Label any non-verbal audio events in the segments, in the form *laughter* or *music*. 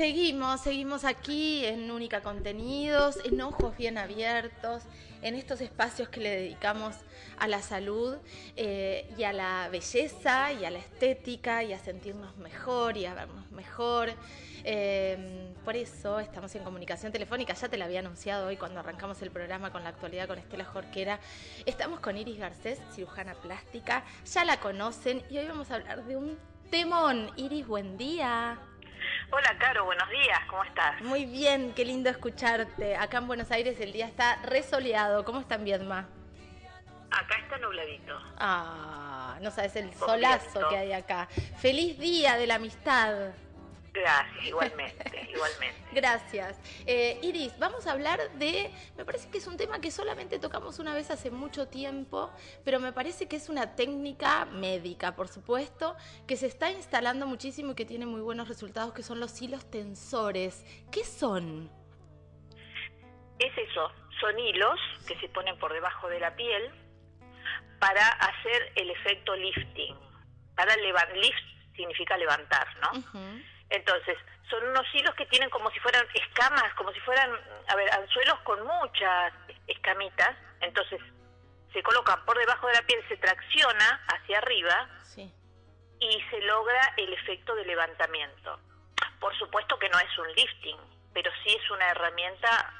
seguimos, seguimos aquí en Única Contenidos, en Ojos Bien Abiertos, en estos espacios que le dedicamos a la salud eh, y a la belleza y a la estética y a sentirnos mejor y a vernos mejor. Eh, por eso estamos en comunicación telefónica, ya te la había anunciado hoy cuando arrancamos el programa con la actualidad con Estela Jorquera. Estamos con Iris Garcés, cirujana plástica, ya la conocen y hoy vamos a hablar de un temón. Iris, buen día. Hola, Caro, buenos días, ¿cómo estás? Muy bien, qué lindo escucharte. Acá en Buenos Aires el día está resoleado. ¿Cómo está en Viedma? Acá está nubladito. Ah, no sabes el solazo que hay acá. Feliz día de la amistad. Gracias, igualmente, *laughs* igualmente. Gracias. Eh, Iris, vamos a hablar de, me parece que es un tema que solamente tocamos una vez hace mucho tiempo, pero me parece que es una técnica médica, por supuesto, que se está instalando muchísimo y que tiene muy buenos resultados, que son los hilos tensores. ¿Qué son? Es eso, son hilos que se ponen por debajo de la piel para hacer el efecto lifting. Para levantar, lift significa levantar, ¿no? Entonces, son unos hilos que tienen como si fueran escamas, como si fueran, a ver, anzuelos con muchas escamitas. Entonces, se colocan por debajo de la piel, se tracciona hacia arriba y se logra el efecto de levantamiento. Por supuesto que no es un lifting, pero sí es una herramienta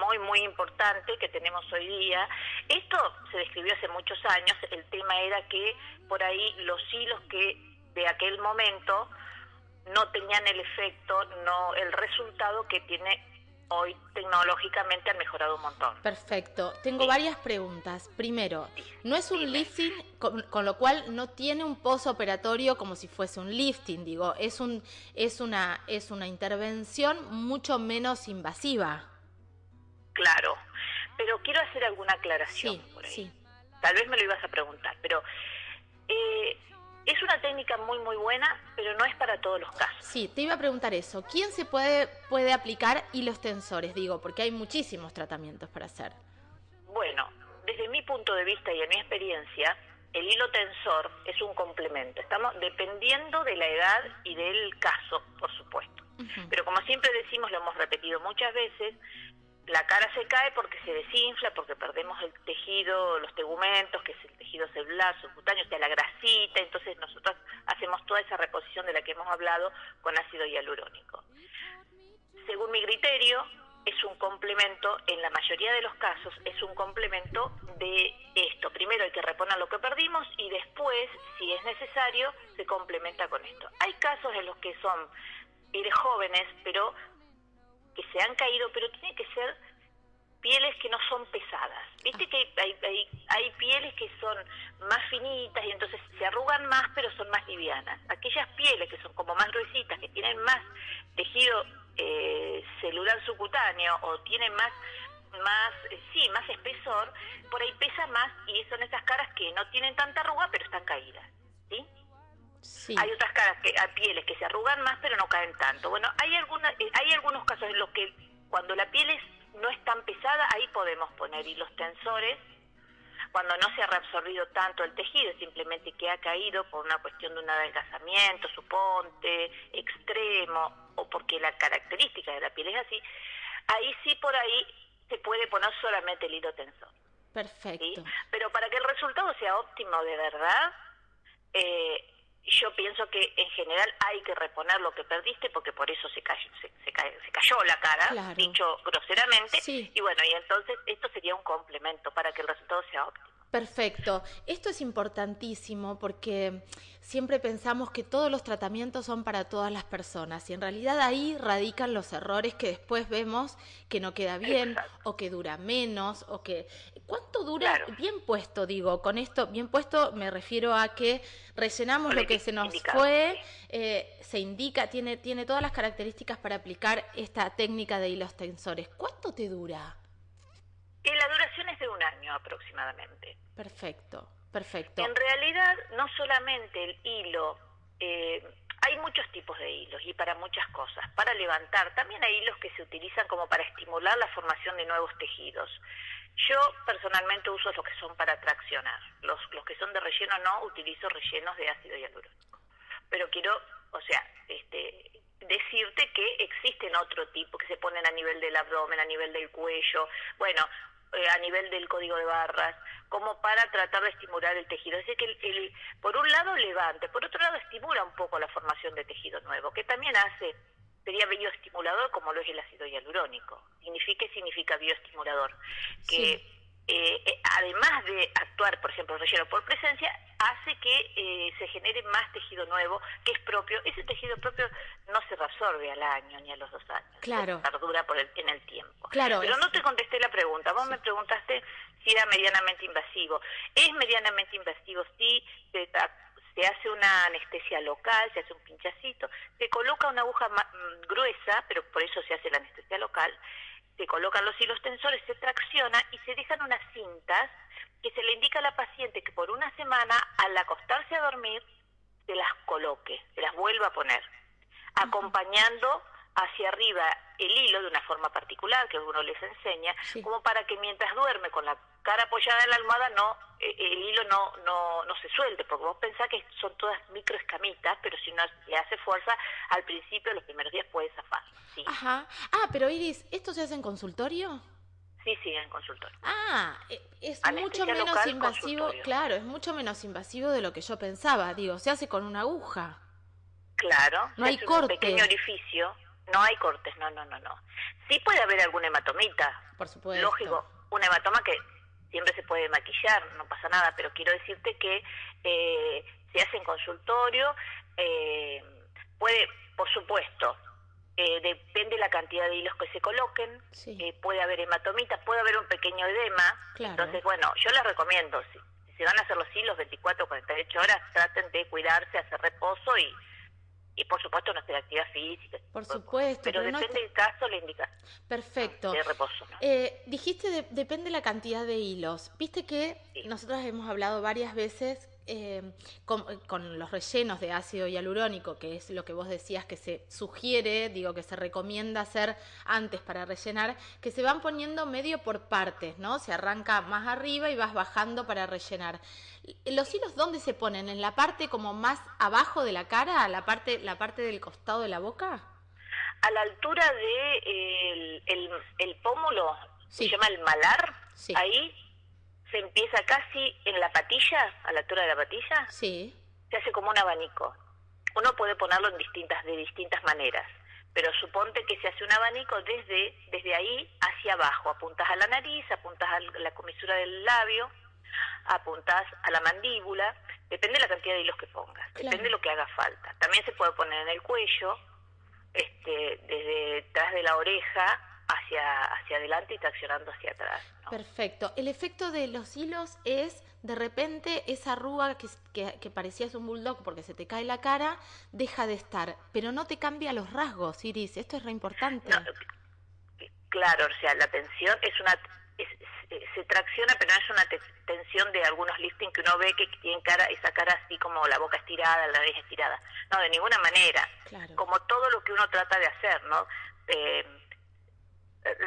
muy, muy importante que tenemos hoy día. Esto se describió hace muchos años, el tema era que por ahí los hilos que de aquel momento no tenían el efecto, no el resultado que tiene hoy tecnológicamente han mejorado un montón. Perfecto. Tengo varias preguntas. Primero, no es un lifting, con, lo cual no tiene un posoperatorio como si fuese un lifting, digo, es un es una es una intervención mucho menos invasiva. Claro. Pero quiero hacer alguna aclaración por ahí. Sí. Tal vez me lo ibas a preguntar, pero eh, es una técnica muy muy buena, pero no es para todos los casos. Sí, te iba a preguntar eso. ¿Quién se puede, puede aplicar hilos tensores? Digo, porque hay muchísimos tratamientos para hacer. Bueno, desde mi punto de vista y en mi experiencia, el hilo tensor es un complemento. Estamos dependiendo de la edad y del caso, por supuesto. Pero como siempre decimos, lo hemos repetido muchas veces, la cara se cae porque se desinfla, porque perdemos el tejido, los tegumentos, que es el tejido celular, subcutáneo, o sea, la grasita, entonces nosotros hacemos toda esa reposición de la que hemos hablado con ácido hialurónico. Según mi criterio, es un complemento, en la mayoría de los casos, es un complemento de esto. Primero hay que reponer lo que perdimos y después, si es necesario, se complementa con esto. Hay casos en los que son pieles jóvenes, pero que se han caído, pero tiene que ser pieles que no son pesadas. Viste que hay, hay, hay, pieles que son más finitas y entonces se arrugan más, pero son más livianas. Aquellas pieles que son como más gruesitas, que tienen más tejido eh, celular subcutáneo o tienen más más eh, sí más espesor por ahí pesa más y son esas caras que no tienen tanta arruga pero están caídas sí hay otras caras que hay pieles que se arrugan más pero no caen tanto. Bueno, hay alguna, eh, hay algunos casos en los que cuando la piel es, no es tan pesada, ahí podemos poner hilos tensores. Cuando no se ha reabsorbido tanto el tejido, simplemente que ha caído por una cuestión de un adelgazamiento, suponte, extremo, o porque la característica de la piel es así, ahí sí por ahí se puede poner solamente el hilo tensor. Perfecto. Pero para que el resultado sea óptimo de verdad, eh, yo pienso que en general hay que reponer lo que perdiste porque por eso se cayó, se, cayó la cara, dicho groseramente, y bueno, y entonces esto sería un complemento para que el resultado sea óptimo. Perfecto. Esto es importantísimo porque siempre pensamos que todos los tratamientos son para todas las personas y en realidad ahí radican los errores que después vemos que no queda bien o que dura menos o que... ¿Cuánto dura? Bien puesto, digo, con esto, bien puesto me refiero a que rellenamos lo que se nos fue, eh, se indica, tiene, tiene todas las características para aplicar esta técnica de hilos tensores. ¿Cuánto te dura? la duración es de aproximadamente. Perfecto, perfecto. En realidad, no solamente el hilo, eh, hay muchos tipos de hilos y para muchas cosas. Para levantar, también hay hilos que se utilizan como para estimular la formación de nuevos tejidos. Yo personalmente uso los que son para traccionar. Los, los que son de relleno no, utilizo rellenos de ácido hialurónico. Pero quiero, o sea, este, decirte que existen otro tipo que se ponen a nivel del abdomen, a nivel del cuello, bueno, eh, a nivel del código de barras, como para tratar de estimular el tejido. Es que el, por un lado levante, por otro lado estimula un poco la formación de tejido nuevo, que también hace, sería bioestimulador como lo es el ácido hialurónico. ¿Significa, significa bioestimulador? Que eh, eh, además de actuar, por ejemplo, relleno por presencia, hace que eh, se genere más tejido nuevo, que es propio. Ese tejido propio no se reabsorbe al año ni a los dos años. Claro. Perdura por el, en el tiempo. Claro. Pero no te contesté la pregunta. Vos me preguntaste si era medianamente invasivo. Es medianamente invasivo, sí. Se, se hace una anestesia local, se hace un pinchacito, se coloca una aguja mm, gruesa, pero por eso se hace la anestesia local, se colocan los hilos tensores, se tracciona y se dejan unas cintas que se le indica a la paciente que por una semana al acostarse a dormir se las coloque, se las vuelva a poner, acompañando hacia arriba el hilo de una forma particular que uno les enseña, como para que mientras duerme con la cara apoyada en la almohada no eh, el hilo no, no, no se suelte, porque vos pensás que son todas microescamitas, pero si uno le hace fuerza, al principio, los primeros días puede zafar. Ajá. Ah, pero Iris, ¿esto se hace en consultorio? Sí, sí, en consultorio. Ah, eh, es mucho menos invasivo, claro, es mucho menos invasivo de lo que yo pensaba. Digo, se hace con una aguja. Claro, no hay corte. Un pequeño orificio, no hay cortes, no, no, no, no. Sí puede haber alguna hematomita. Por supuesto. Lógico, un hematoma que siempre se puede maquillar, no pasa nada, pero quiero decirte que eh, se hace en consultorio, eh, puede, por supuesto, eh, depende la cantidad de hilos que se coloquen, puede haber hematomita, puede haber un pequeño edema, entonces bueno, yo les recomiendo, si, si se van a hacer los hilos 24 o 48 horas, traten de cuidarse, hacer reposo y y por supuesto no hacer actividad física. Por supuesto. Pero, depende del caso, le indica. Perfecto. De reposo. Eh, dijiste, depende la cantidad de hilos. Viste que nosotros hemos hablado varias veces eh, con, los rellenos de ácido hialurónico, que es lo que vos decías que se sugiere, digo que se recomienda hacer antes para rellenar, que se van poniendo medio por partes, ¿no? Se arranca más arriba y vas bajando para rellenar. ¿Los hilos dónde se ponen? ¿En la parte como más abajo de la cara, la parte, la parte del costado de la boca? A la altura de el, pómulo, se llama el malar, ahí se empieza casi en la patilla, a la altura de la patilla. Sí. Se hace como un abanico. Uno puede ponerlo en distintas, de distintas maneras, pero suponte que se hace un abanico desde, desde ahí hacia abajo. Apuntas a la nariz, apuntas a la comisura del labio, apuntas a la mandíbula, depende de la cantidad de hilos que pongas, depende de lo que haga falta. También se puede poner en el cuello, este, desde detrás de la oreja hacia, hacia adelante y traccionando hacia atrás. Perfecto. El efecto de los hilos es, de repente, esa arruga que, que, que, parecías un bulldog porque se te cae la cara, deja de estar, pero no te cambia los rasgos, Iris. Esto es re importante. claro, o sea, la tensión es una... se tracciona, pero no es una tensión de algunos lifting que uno ve que tienen cara, esa cara así como la boca estirada, la nariz estirada. No, de ninguna manera. Como todo lo que uno trata de hacer, ¿no? Eh,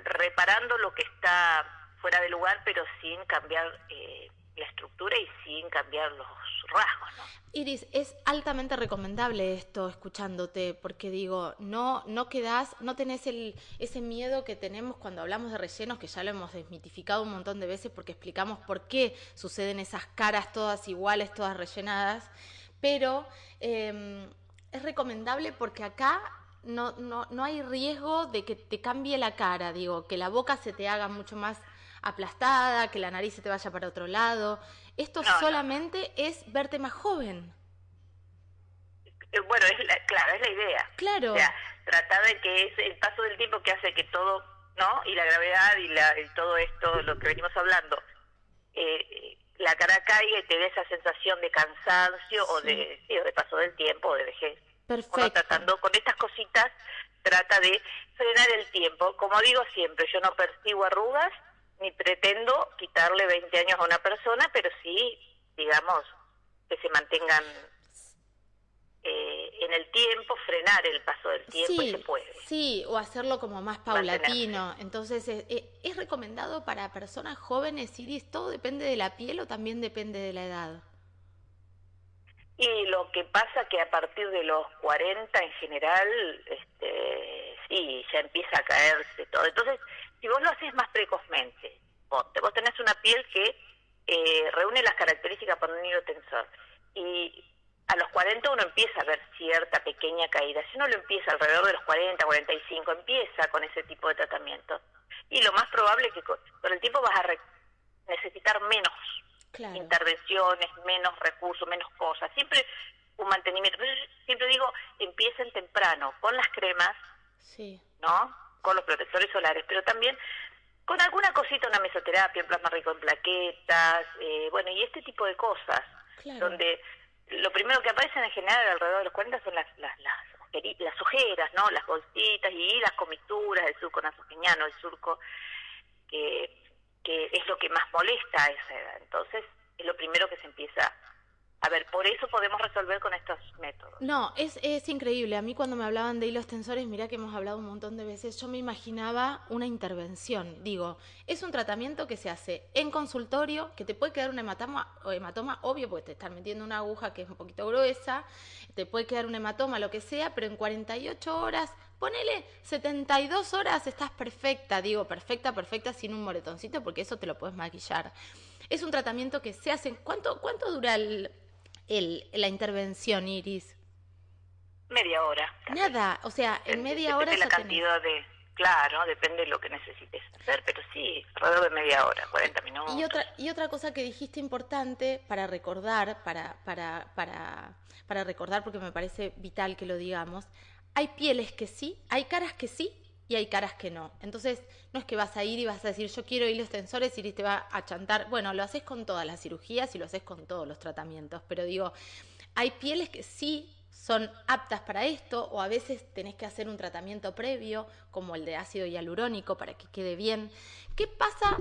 reparando lo que está fuera de lugar, pero sin cambiar eh, la estructura y sin cambiar los rasgos. Iris, es altamente recomendable esto escuchándote, porque digo, no, no quedás, no tenés el, ese miedo que tenemos cuando hablamos de rellenos, que ya lo hemos desmitificado un montón de veces porque explicamos por qué suceden esas caras todas iguales, todas rellenadas, pero em, es recomendable porque acá no, no, no hay riesgo de que te cambie la cara, digo, que la boca se te haga mucho más aplastada, que la nariz se te vaya para otro lado. Esto solamente es verte más joven. Eh, bueno, es claro, es la idea. Claro. O sea, tratar de que es el paso del tiempo que hace que todo, ¿no? Y la gravedad y, la, todo esto, lo que venimos hablando, eh, la cara caiga y te dé esa sensación de cansancio o de, sí, de paso del tiempo o de vejez. Perfecto. tratando con estas cositas, trata de frenar el tiempo. Como digo siempre, yo no percibo arrugas ni pretendo quitarle 20 años a una persona, pero sí, digamos, que se mantengan eh, en el tiempo, frenar el paso del tiempo y se puede. Sí, o hacerlo como más paulatino. Entonces, eh, eh, ¿es recomendado para personas jóvenes, Iris? ¿Todo depende de la piel o también depende de la edad? Y lo que pasa que a partir de los 40 en general, este, sí, ya empieza a caerse todo. Entonces, si vos lo haces más precozmente, vos, tenés una piel que eh, reúne las características para un hilo tensor. Y a los 40 uno empieza a ver cierta pequeña caída. Si uno lo empieza alrededor de los 40, 45, empieza con ese tipo de tratamiento. Y lo más probable es que con, el tiempo vas a necesitar menos intervenciones, menos recursos, menos cosas. Siempre un mantenimiento. siempre digo, empiecen temprano con las cremas, sí. ¿no? Con los protectores solares, pero también con alguna cosita, una mesoterapia, un plasma rico en plaquetas, eh, bueno, y este tipo de cosas, donde lo primero que aparecen en general alrededor de los 40 son las, las, las, ojeras, ¿no? Las bolsitas y las comituras del surco nasogeniano, el surco que que es lo que más molesta a esa edad. Entonces, es lo primero que se empieza a ver, por eso podemos resolver con estos métodos. No, es, es increíble. A mí cuando me hablaban de hilos tensores, mira que hemos hablado un montón de veces, yo me imaginaba una intervención. Digo, es un tratamiento que se hace en consultorio, que te puede quedar un hematoma, o hematoma obvio, porque te están metiendo una aguja que es un poquito gruesa, te puede quedar un hematoma, lo que sea, pero en 48 horas Ponele 72 horas, estás perfecta, digo, perfecta, perfecta, sin un moretoncito, porque eso te lo puedes maquillar. Es un tratamiento que se hace. ¿Cuánto, cuánto dura el, la intervención, Iris? Media hora. Nada, o sea, en media hora. Depende la cantidad de. Claro, depende de lo que necesites hacer, pero sí, alrededor de media hora, 40 minutos. Y otra, y otra cosa que dijiste importante para recordar, para, para, para, para recordar, porque me parece vital que lo digamos, hay pieles que sí, hay caras que sí y hay caras que no. Entonces, no es que vas a ir y vas a decir, yo quiero hilos tensores y te va a chantar. Bueno, lo haces con todas las cirugías y lo haces con todos los tratamientos, pero digo, hay pieles que sí son aptas para esto o a veces tenés que hacer un tratamiento previo, como el de ácido hialurónico, para que quede bien. ¿Qué pasa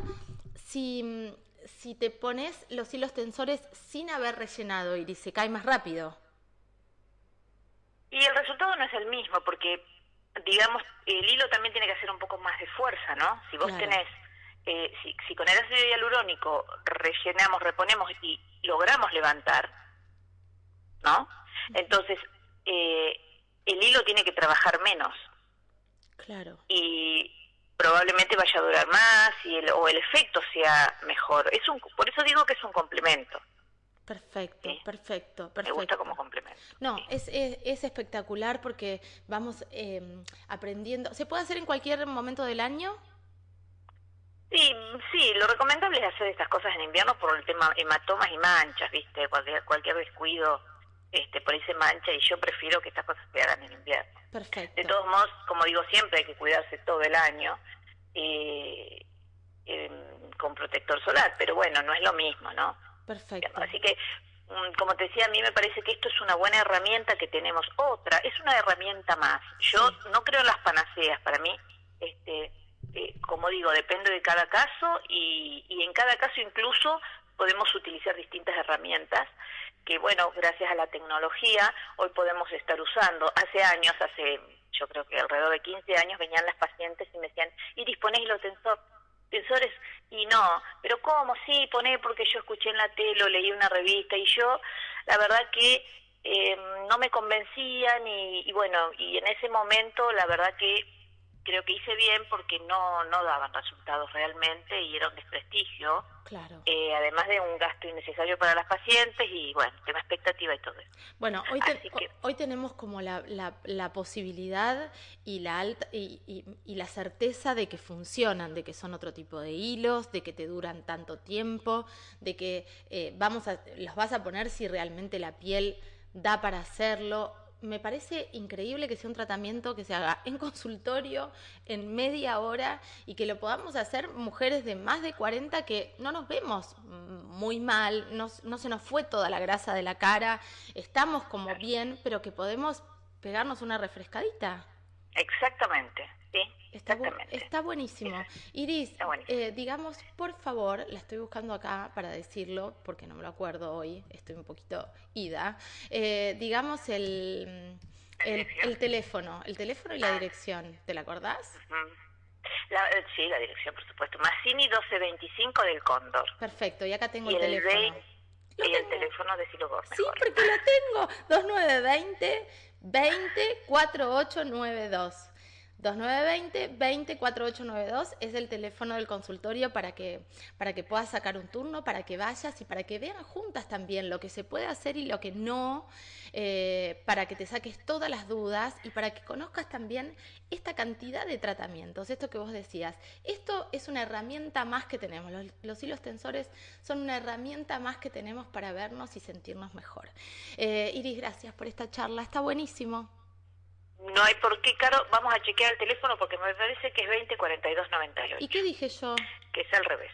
si, si te pones los hilos tensores sin haber rellenado y se cae más rápido? Y el resultado no es el mismo, porque, digamos, el hilo también tiene que hacer un poco más de fuerza, ¿no? Si vos tenés, eh, si, si con el ácido hialurónico rellenamos, reponemos y logramos levantar, ¿no? Entonces, eh, el hilo tiene que trabajar menos. Claro. Y probablemente vaya a durar más y el, o el efecto sea mejor. Es un, por eso digo que es un complemento. Perfecto, perfecto, perfecto. Me gusta como complemento. No, es, es, espectacular porque vamos eh, aprendiendo. ¿Se puede hacer en cualquier momento del año? Sí, sí, lo recomendable es hacer estas cosas en invierno por el tema hematomas y manchas, ¿viste? Cualquier, cualquier descuido este, por ahí se mancha y yo prefiero que estas cosas se hagan en invierno. Perfecto. De todos modos, como digo siempre, hay que cuidarse todo el año eh, con protector solar, pero bueno, no es lo mismo, ¿no? Perfecto. Así que, mm, como te decía, a mí me parece que esto es una buena herramienta que tenemos. Otra, es una herramienta más. Yo no creo en las panaceas. Para mí, este, eh, como digo, depende de cada caso y, y en cada caso incluso podemos utilizar distintas herramientas que, bueno, gracias a la tecnología hoy podemos estar usando. Hace años, hace yo creo que alrededor de 15 años, venían las pacientes y me decían, y disponéis los tensor, tensores y no, pero ¿cómo? Sí, poné porque yo escuché en la tele o leí una revista y yo, la verdad que eh, no me convencían y, y, bueno, y en ese momento la verdad que creo que hice bien porque no, no daban resultados realmente y era un desprestigio. Claro. Eh, además de un gasto innecesario para las pacientes y bueno, tema expectativa y todo eso. Bueno, hoy, hoy tenemos como la, la, posibilidad y la, alta, y, y, la certeza de que funcionan, de que son otro tipo de hilos, de que te duran tanto tiempo, de que eh, vamos a, los vas a poner si realmente la piel da para hacerlo me parece increíble que sea un tratamiento que se haga en consultorio, en media hora, y que lo podamos hacer mujeres de más de 40 que no nos vemos muy mal, no, no se nos fue toda la grasa de la cara, estamos como bien, pero que podemos pegarnos una refrescadita. Exactamente. Sí, está, está buenísimo. Iris, eh, digamos, por favor, la estoy buscando acá para decirlo, porque no me lo acuerdo hoy, estoy un poquito ida. Eh, digamos el, el, teléfono, el teléfono y la ah. dirección, ¿te la acordás? Eh, sí, la dirección, por supuesto. Massini 1225 del Cóndor. Perfecto, y acá tengo el, teléfono. y el teléfono de Silo Sí, porque lo tengo. 2920 20 4892. 2920-204892 es el teléfono del consultorio para que, para que puedas sacar un turno, para que vayas y para que vean juntas también lo que se puede hacer y lo que no, eh, para que te saques todas las dudas y para que conozcas también esta cantidad de tratamientos, esto que vos decías. Esto es una herramienta más que tenemos, los, los hilos tensores son una herramienta más que tenemos para vernos y sentirnos mejor. Eh, Iris, gracias por esta charla, está buenísimo. No hay por qué, Caro. Vamos a chequear el teléfono porque me parece que es 204298. ¿Y qué dije yo? Que es al revés.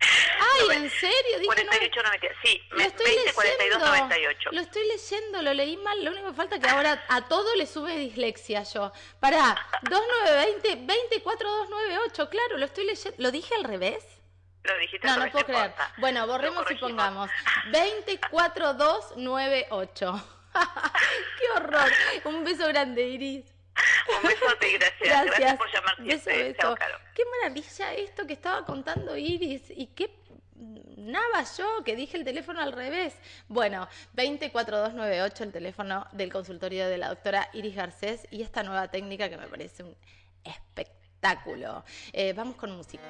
Ay, *laughs* ¿en serio? Dije 48, no... Sí, lo estoy 20, 42, 98. Lo estoy leyendo, lo leí mal. Lo único que falta es que ahora a todo le sube dislexia yo. Pará, *laughs* 2920, 24298. Claro, lo estoy leyendo. ¿Lo dije al revés? Lo dijiste no, al no revés, puedo creer. Bueno, borremos y pongamos *laughs* 24298. *laughs* ¡Qué horror! Un beso grande, Iris. Un besote, gracias. *laughs* Gracias, gracias por llamar beso, beso. Qué maravilla esto que estaba contando Iris y qué nada yo que dije el teléfono al revés. Bueno, 24298 el teléfono del consultorio de la doctora Iris Garcés y esta nueva técnica que me parece un espectáculo. Eh, vamos con música.